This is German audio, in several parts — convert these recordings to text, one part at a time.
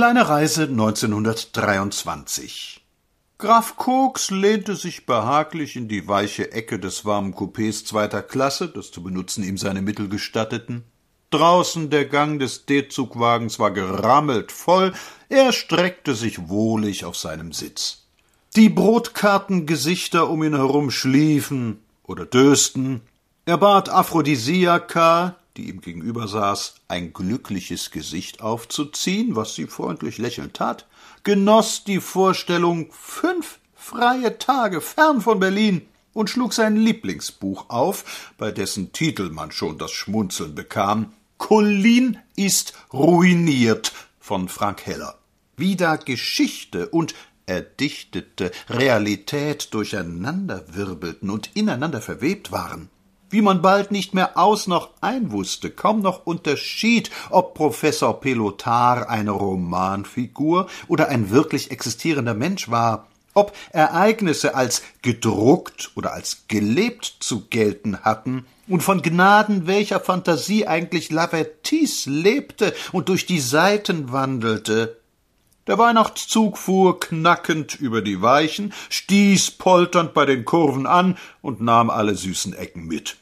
kleine Reise 1923 Graf Koks lehnte sich behaglich in die weiche Ecke des warmen Coupés zweiter Klasse, das zu benutzen ihm seine Mittel gestatteten. Draußen der Gang des D-Zugwagens war gerammelt voll, er streckte sich wohlig auf seinem Sitz. Die Brotkartengesichter um ihn herum schliefen oder dösten. Er bat Aphrodisiaka, die ihm gegenüber saß, ein glückliches Gesicht aufzuziehen, was sie freundlich lächelnd tat, genoss die Vorstellung fünf freie Tage fern von Berlin und schlug sein Lieblingsbuch auf, bei dessen Titel man schon das Schmunzeln bekam. Colin ist ruiniert von Frank Heller. Wie da Geschichte und erdichtete Realität durcheinanderwirbelten und ineinander verwebt waren wie man bald nicht mehr aus noch ein wusste, kaum noch unterschied, ob Professor Pelotar eine Romanfigur oder ein wirklich existierender Mensch war, ob Ereignisse als gedruckt oder als gelebt zu gelten hatten, und von Gnaden welcher Fantasie eigentlich Lavertis lebte und durch die Seiten wandelte. Der Weihnachtszug fuhr knackend über die Weichen, stieß polternd bei den Kurven an und nahm alle süßen Ecken mit.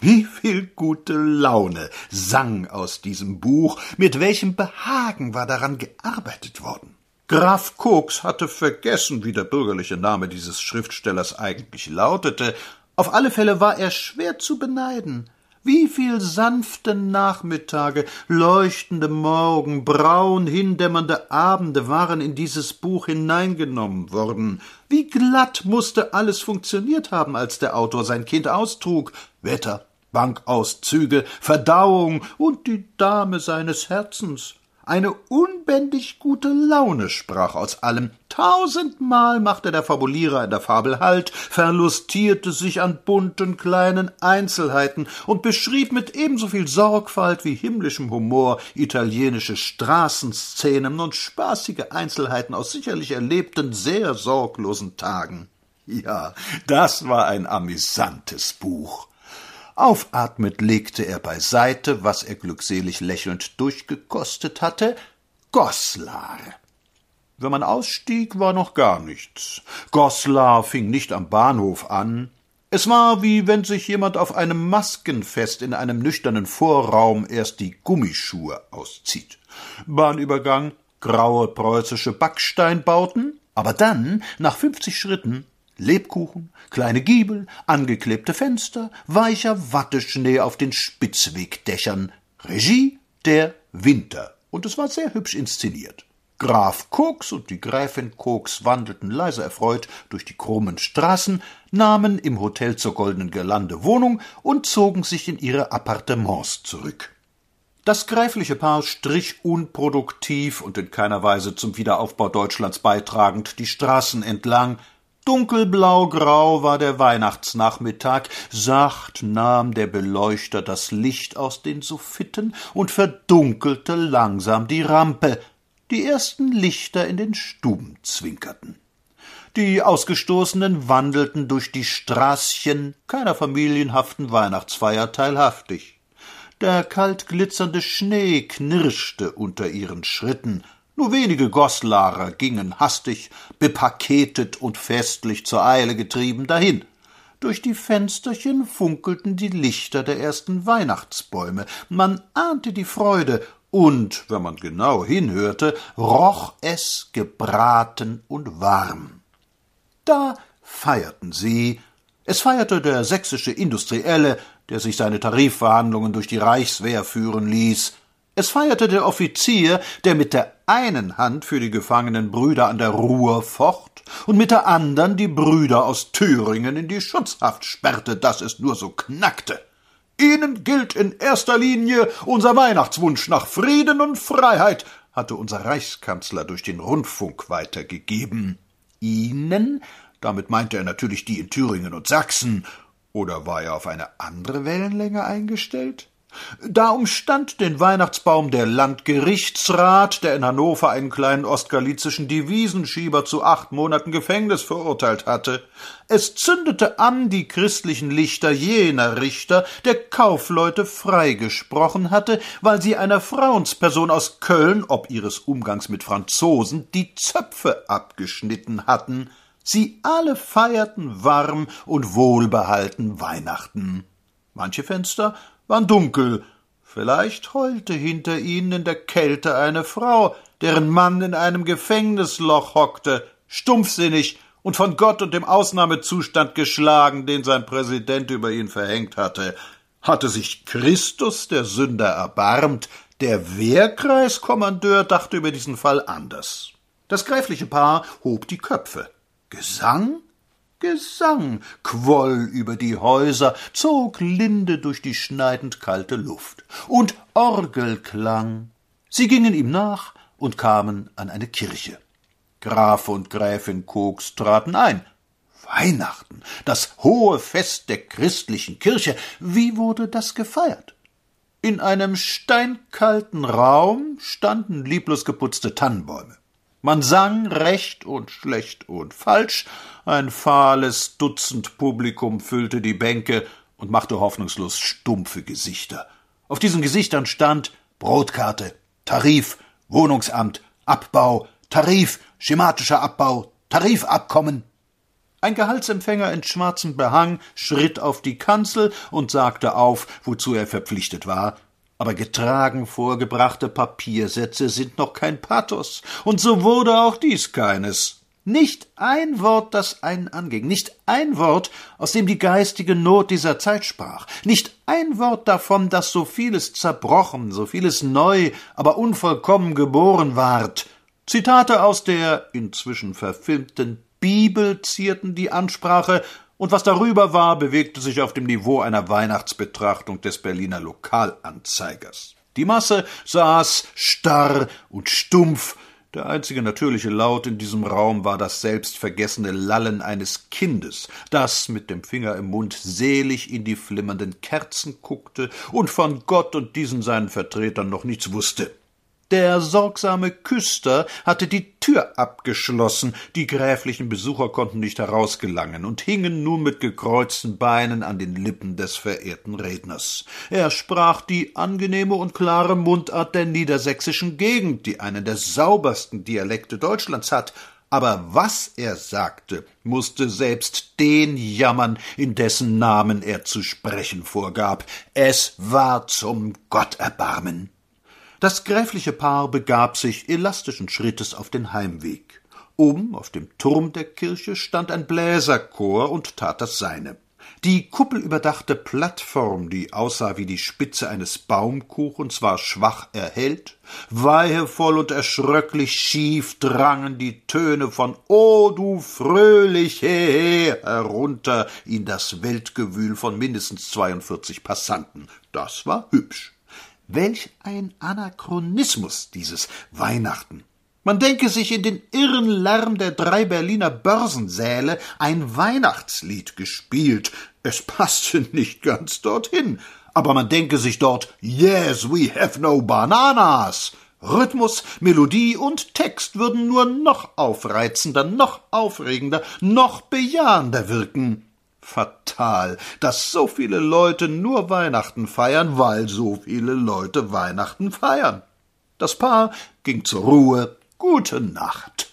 Wie viel gute Laune sang aus diesem Buch, mit welchem Behagen war daran gearbeitet worden. Graf Koks hatte vergessen, wie der bürgerliche Name dieses Schriftstellers eigentlich lautete, auf alle Fälle war er schwer zu beneiden. Wie viel sanfte Nachmittage, leuchtende Morgen, braun hindämmernde Abende waren in dieses Buch hineingenommen worden. Wie glatt musste alles funktioniert haben, als der Autor sein Kind austrug. Wetter, Bankauszüge, Verdauung und die Dame seines Herzens. Eine unbändig gute Laune sprach aus allem. Tausendmal machte der Fabulierer in der Fabel Halt, verlustierte sich an bunten kleinen Einzelheiten und beschrieb mit ebenso viel Sorgfalt wie himmlischem Humor italienische Straßenszenen und spaßige Einzelheiten aus sicherlich erlebten, sehr sorglosen Tagen. Ja, das war ein amüsantes Buch. Aufatmet legte er beiseite, was er glückselig lächelnd durchgekostet hatte, Goslar. Wenn man ausstieg, war noch gar nichts. Goslar fing nicht am Bahnhof an. Es war, wie wenn sich jemand auf einem Maskenfest in einem nüchternen Vorraum erst die Gummischuhe auszieht. Bahnübergang, graue preußische Backsteinbauten, aber dann, nach fünfzig Schritten, Lebkuchen, kleine Giebel, angeklebte Fenster, weicher Watteschnee auf den Spitzwegdächern. Regie der Winter. Und es war sehr hübsch inszeniert. Graf Koks und die Gräfin Koks wandelten leise erfreut durch die krummen Straßen, nahmen im Hotel zur Goldenen Girlande Wohnung und zogen sich in ihre Appartements zurück. Das gräfliche Paar strich unproduktiv und in keiner Weise zum Wiederaufbau Deutschlands beitragend die Straßen entlang, Dunkelblau-grau war der Weihnachtsnachmittag, sacht nahm der Beleuchter das Licht aus den Suffiten und verdunkelte langsam die Rampe. Die ersten Lichter in den Stuben zwinkerten. Die Ausgestoßenen wandelten durch die Straßchen keiner familienhaften Weihnachtsfeier teilhaftig. Der kalt glitzernde Schnee knirschte unter ihren Schritten, nur wenige Goslarer gingen hastig, bepaketet und festlich zur Eile getrieben dahin. Durch die Fensterchen funkelten die Lichter der ersten Weihnachtsbäume. Man ahnte die Freude, und, wenn man genau hinhörte, roch es gebraten und warm. Da feierten sie. Es feierte der sächsische Industrielle, der sich seine Tarifverhandlungen durch die Reichswehr führen ließ. Es feierte der Offizier, der mit der einen Hand für die gefangenen Brüder an der Ruhr focht und mit der andern die Brüder aus Thüringen in die Schutzhaft sperrte, dass es nur so knackte. Ihnen gilt in erster Linie unser Weihnachtswunsch nach Frieden und Freiheit, hatte unser Reichskanzler durch den Rundfunk weitergegeben. Ihnen? Damit meinte er natürlich die in Thüringen und Sachsen. Oder war er auf eine andere Wellenlänge eingestellt? Da umstand den Weihnachtsbaum der Landgerichtsrat, der in Hannover einen kleinen ostgalizischen Devisenschieber zu acht Monaten Gefängnis verurteilt hatte. Es zündete an die christlichen Lichter jener Richter, der Kaufleute freigesprochen hatte, weil sie einer Frauensperson aus Köln, ob ihres Umgangs mit Franzosen, die Zöpfe abgeschnitten hatten. Sie alle feierten warm und wohlbehalten Weihnachten. Manche Fenster waren dunkel, vielleicht heulte hinter ihnen in der Kälte eine Frau, deren Mann in einem Gefängnisloch hockte, stumpfsinnig und von Gott und dem Ausnahmezustand geschlagen, den sein Präsident über ihn verhängt hatte. Hatte sich Christus der Sünder erbarmt, der Wehrkreiskommandeur dachte über diesen Fall anders. Das gräfliche Paar hob die Köpfe. Gesang? Gesang quoll über die Häuser, zog linde durch die schneidend kalte Luft. Und Orgelklang. Sie gingen ihm nach und kamen an eine Kirche. Graf und Gräfin Koks traten ein. Weihnachten, das hohe Fest der christlichen Kirche. Wie wurde das gefeiert? In einem steinkalten Raum standen lieblos geputzte Tannenbäume. Man sang recht und schlecht und falsch, ein fahles Dutzend Publikum füllte die Bänke und machte hoffnungslos stumpfe Gesichter. Auf diesen Gesichtern stand Brotkarte, Tarif, Wohnungsamt, Abbau, Tarif, schematischer Abbau, Tarifabkommen. Ein Gehaltsempfänger in schwarzem Behang schritt auf die Kanzel und sagte auf, wozu er verpflichtet war, aber getragen vorgebrachte Papiersätze sind noch kein Pathos, und so wurde auch dies keines. Nicht ein Wort, das einen anging, nicht ein Wort, aus dem die geistige Not dieser Zeit sprach, nicht ein Wort davon, dass so vieles zerbrochen, so vieles neu, aber unvollkommen geboren ward. Zitate aus der inzwischen verfilmten Bibel zierten die Ansprache, und was darüber war, bewegte sich auf dem Niveau einer Weihnachtsbetrachtung des Berliner Lokalanzeigers. Die Masse saß starr und stumpf, der einzige natürliche Laut in diesem Raum war das selbstvergessene Lallen eines Kindes, das mit dem Finger im Mund selig in die flimmernden Kerzen guckte und von Gott und diesen seinen Vertretern noch nichts wusste. Der sorgsame Küster hatte die Tür abgeschlossen, die gräflichen Besucher konnten nicht herausgelangen und hingen nun mit gekreuzten Beinen an den Lippen des verehrten Redners. Er sprach die angenehme und klare Mundart der niedersächsischen Gegend, die einen der saubersten Dialekte Deutschlands hat, aber was er sagte, musste selbst den jammern, in dessen Namen er zu sprechen vorgab. Es war zum Gotterbarmen. Das gräfliche Paar begab sich elastischen Schrittes auf den Heimweg. Oben auf dem Turm der Kirche stand ein Bläserchor und tat das seine. Die kuppelüberdachte Plattform, die aussah wie die Spitze eines Baumkuchens, war schwach erhellt. Weihevoll und erschröcklich schief drangen die Töne von O du fröhliche herunter in das Weltgewühl von mindestens zweiundvierzig Passanten. Das war hübsch. Welch ein Anachronismus dieses Weihnachten. Man denke sich in den irren Lärm der drei Berliner Börsensäle ein Weihnachtslied gespielt. Es passte nicht ganz dorthin, aber man denke sich dort Yes, we have no bananas. Rhythmus, Melodie und Text würden nur noch aufreizender, noch aufregender, noch bejahender wirken. Fatal, dass so viele Leute nur Weihnachten feiern, weil so viele Leute Weihnachten feiern. Das Paar ging zur Ruhe. Gute Nacht.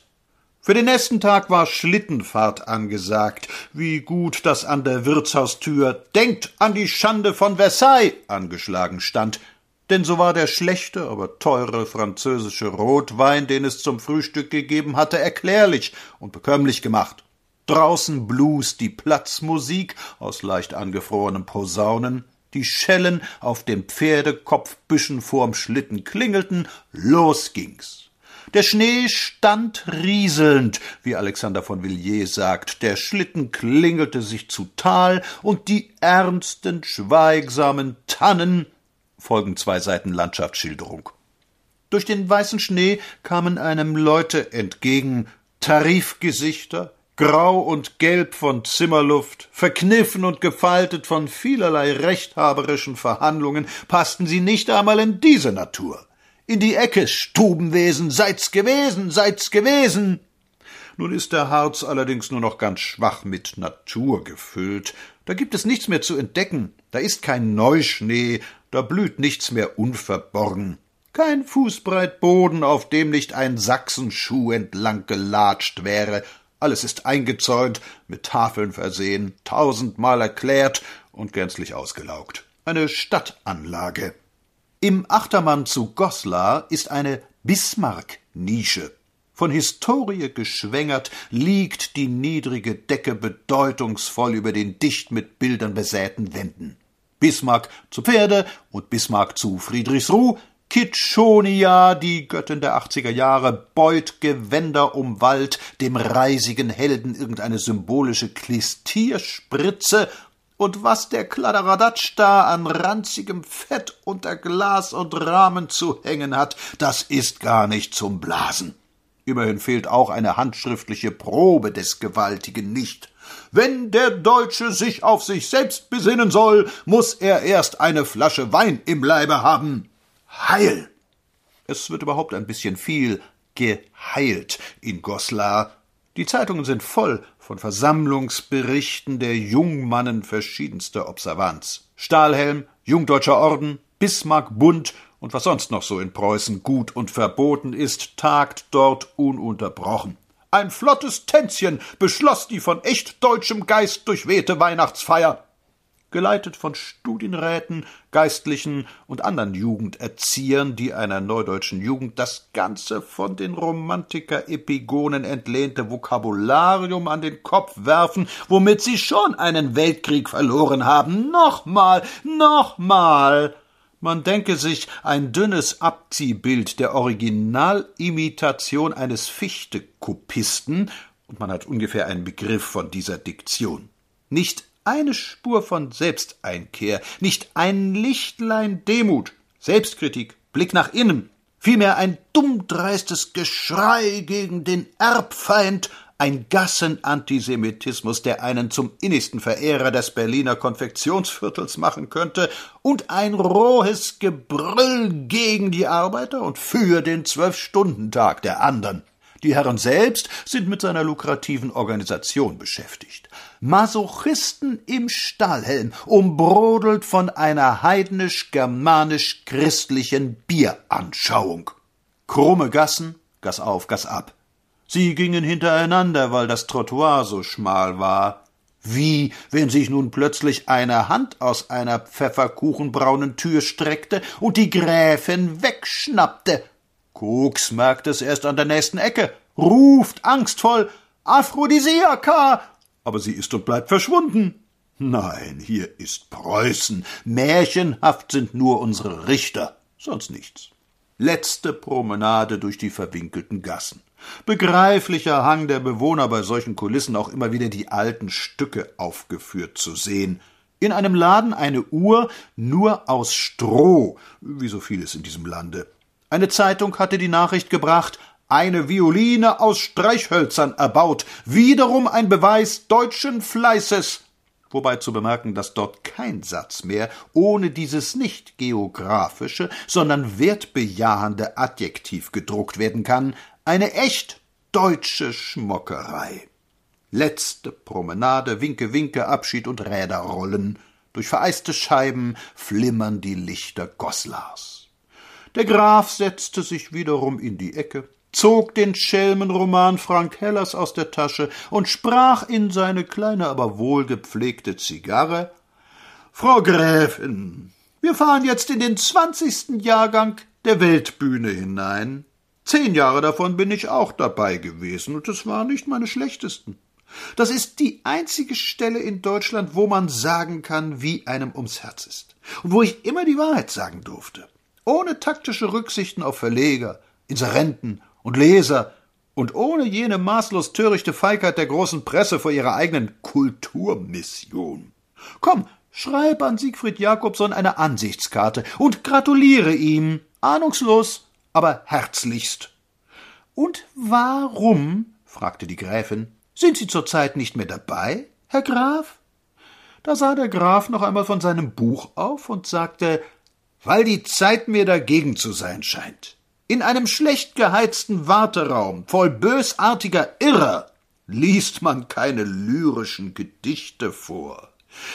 Für den nächsten Tag war Schlittenfahrt angesagt. Wie gut, dass an der Wirtshaustür Denkt an die Schande von Versailles angeschlagen stand. Denn so war der schlechte, aber teure französische Rotwein, den es zum Frühstück gegeben hatte, erklärlich und bekömmlich gemacht. Draußen Blues die Platzmusik aus leicht angefrorenen Posaunen, die Schellen auf den Pferdekopfbüschen vorm Schlitten klingelten, los ging's. Der Schnee stand rieselnd, wie Alexander von Villiers sagt, der Schlitten klingelte sich zu Tal, und die ernsten, schweigsamen Tannen folgen zwei Seiten Landschaftsschilderung. Durch den weißen Schnee kamen einem Leute entgegen, Tarifgesichter, grau und gelb von Zimmerluft, verkniffen und gefaltet von vielerlei rechthaberischen Verhandlungen, passten sie nicht einmal in diese Natur. In die Ecke, Stubenwesen, seid's gewesen, seid's gewesen. Nun ist der Harz allerdings nur noch ganz schwach mit Natur gefüllt. Da gibt es nichts mehr zu entdecken, da ist kein Neuschnee, da blüht nichts mehr unverborgen. Kein Fußbreit Boden, auf dem nicht ein Sachsenschuh entlang gelatscht wäre. Alles ist eingezäunt, mit Tafeln versehen, tausendmal erklärt und gänzlich ausgelaugt. Eine Stadtanlage. Im Achtermann zu Goslar ist eine Bismarck-Nische. Von Historie geschwängert liegt die niedrige Decke bedeutungsvoll über den dicht mit Bildern besäten Wänden. Bismarck zu Pferde und Bismarck zu Friedrichsruh, Kitschonia, die Göttin der 80er Jahre, beut Gewänder um Wald, dem reisigen Helden irgendeine symbolische Klistierspritze und was der Kladderadatsch da an ranzigem Fett unter Glas und Rahmen zu hängen hat, das ist gar nicht zum Blasen. Immerhin fehlt auch eine handschriftliche Probe des Gewaltigen nicht. Wenn der Deutsche sich auf sich selbst besinnen soll, muss er erst eine Flasche Wein im Leibe haben. Heil! Es wird überhaupt ein bisschen viel geheilt in Goslar. Die Zeitungen sind voll von Versammlungsberichten der Jungmannen verschiedenster Observanz. Stahlhelm, Jungdeutscher Orden, Bismarck Bund und was sonst noch so in Preußen gut und verboten ist, tagt dort ununterbrochen. Ein flottes Tänzchen beschloss die von echt deutschem Geist durchwehte Weihnachtsfeier. Geleitet von Studienräten, Geistlichen und anderen Jugenderziehern, die einer neudeutschen Jugend das ganze von den Romantiker-Epigonen entlehnte Vokabularium an den Kopf werfen, womit sie schon einen Weltkrieg verloren haben. Nochmal, nochmal! Man denke sich ein dünnes Abziehbild der Originalimitation eines Fichte-Kopisten, und man hat ungefähr einen Begriff von dieser Diktion. Nicht eine Spur von Selbsteinkehr, nicht ein Lichtlein Demut, Selbstkritik, Blick nach innen, vielmehr ein dummdreistes Geschrei gegen den Erbfeind ein Gassenantisemitismus, der einen zum innigsten Verehrer des Berliner Konfektionsviertels machen könnte, und ein rohes Gebrüll gegen die Arbeiter und für den Zwölfstundentag der anderen. Die Herren selbst sind mit seiner lukrativen Organisation beschäftigt. Masochisten im Stahlhelm, umbrodelt von einer heidnisch-germanisch-christlichen Bieranschauung. Krumme Gassen, Gass auf, Gass ab. Sie gingen hintereinander, weil das Trottoir so schmal war. Wie, wenn sich nun plötzlich eine Hand aus einer pfefferkuchenbraunen Tür streckte und die Gräfin wegschnappte. Koks merkt es erst an der nächsten Ecke, ruft angstvoll Aphrodisiaka, aber sie ist und bleibt verschwunden. Nein, hier ist Preußen. Märchenhaft sind nur unsere Richter, sonst nichts. Letzte Promenade durch die verwinkelten Gassen. Begreiflicher Hang der Bewohner bei solchen Kulissen auch immer wieder die alten Stücke aufgeführt zu sehen. In einem Laden eine Uhr nur aus Stroh, wie so vieles in diesem Lande. Eine Zeitung hatte die Nachricht gebracht, eine Violine aus Streichhölzern erbaut, wiederum ein Beweis deutschen Fleißes. Wobei zu bemerken, dass dort kein Satz mehr ohne dieses nicht geografische, sondern wertbejahende Adjektiv gedruckt werden kann, eine echt deutsche Schmockerei. Letzte Promenade, Winke, Winke, Abschied und Räderrollen. Durch vereiste Scheiben flimmern die Lichter Goslars. Der Graf setzte sich wiederum in die Ecke, zog den Schelmenroman Frank Hellers aus der Tasche und sprach in seine kleine, aber wohlgepflegte Zigarre Frau Gräfin, wir fahren jetzt in den zwanzigsten Jahrgang der Weltbühne hinein. Zehn Jahre davon bin ich auch dabei gewesen, und es waren nicht meine schlechtesten. Das ist die einzige Stelle in Deutschland, wo man sagen kann, wie einem ums Herz ist. Und wo ich immer die Wahrheit sagen durfte. Ohne taktische Rücksichten auf Verleger, Inserenten und Leser und ohne jene maßlos törichte Feigheit der großen Presse vor ihrer eigenen Kulturmission. Komm, schreib an Siegfried Jakobson eine Ansichtskarte und gratuliere ihm, ahnungslos, aber herzlichst. Und warum, fragte die Gräfin, Sind Sie zurzeit nicht mehr dabei, Herr Graf? Da sah der Graf noch einmal von seinem Buch auf und sagte, weil die Zeit mir dagegen zu sein scheint. In einem schlecht geheizten Warteraum voll bösartiger Irrer liest man keine lyrischen Gedichte vor.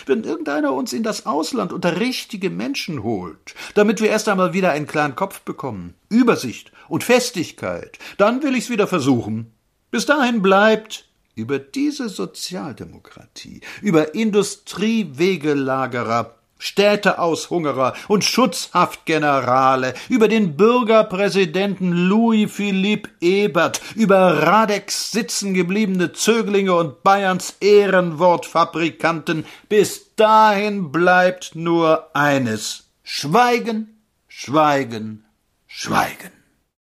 Wenn irgendeiner uns in das Ausland unter richtige Menschen holt, damit wir erst einmal wieder einen klaren Kopf bekommen, Übersicht und Festigkeit, dann will ich's wieder versuchen. Bis dahin bleibt über diese Sozialdemokratie, über Industriewegelagerer, Städteaushungerer und Schutzhaftgenerale, über den Bürgerpräsidenten Louis Philippe Ebert, über Radeks sitzengebliebene Zöglinge und Bayerns Ehrenwortfabrikanten, bis dahin bleibt nur eines Schweigen, Schweigen, Schweigen.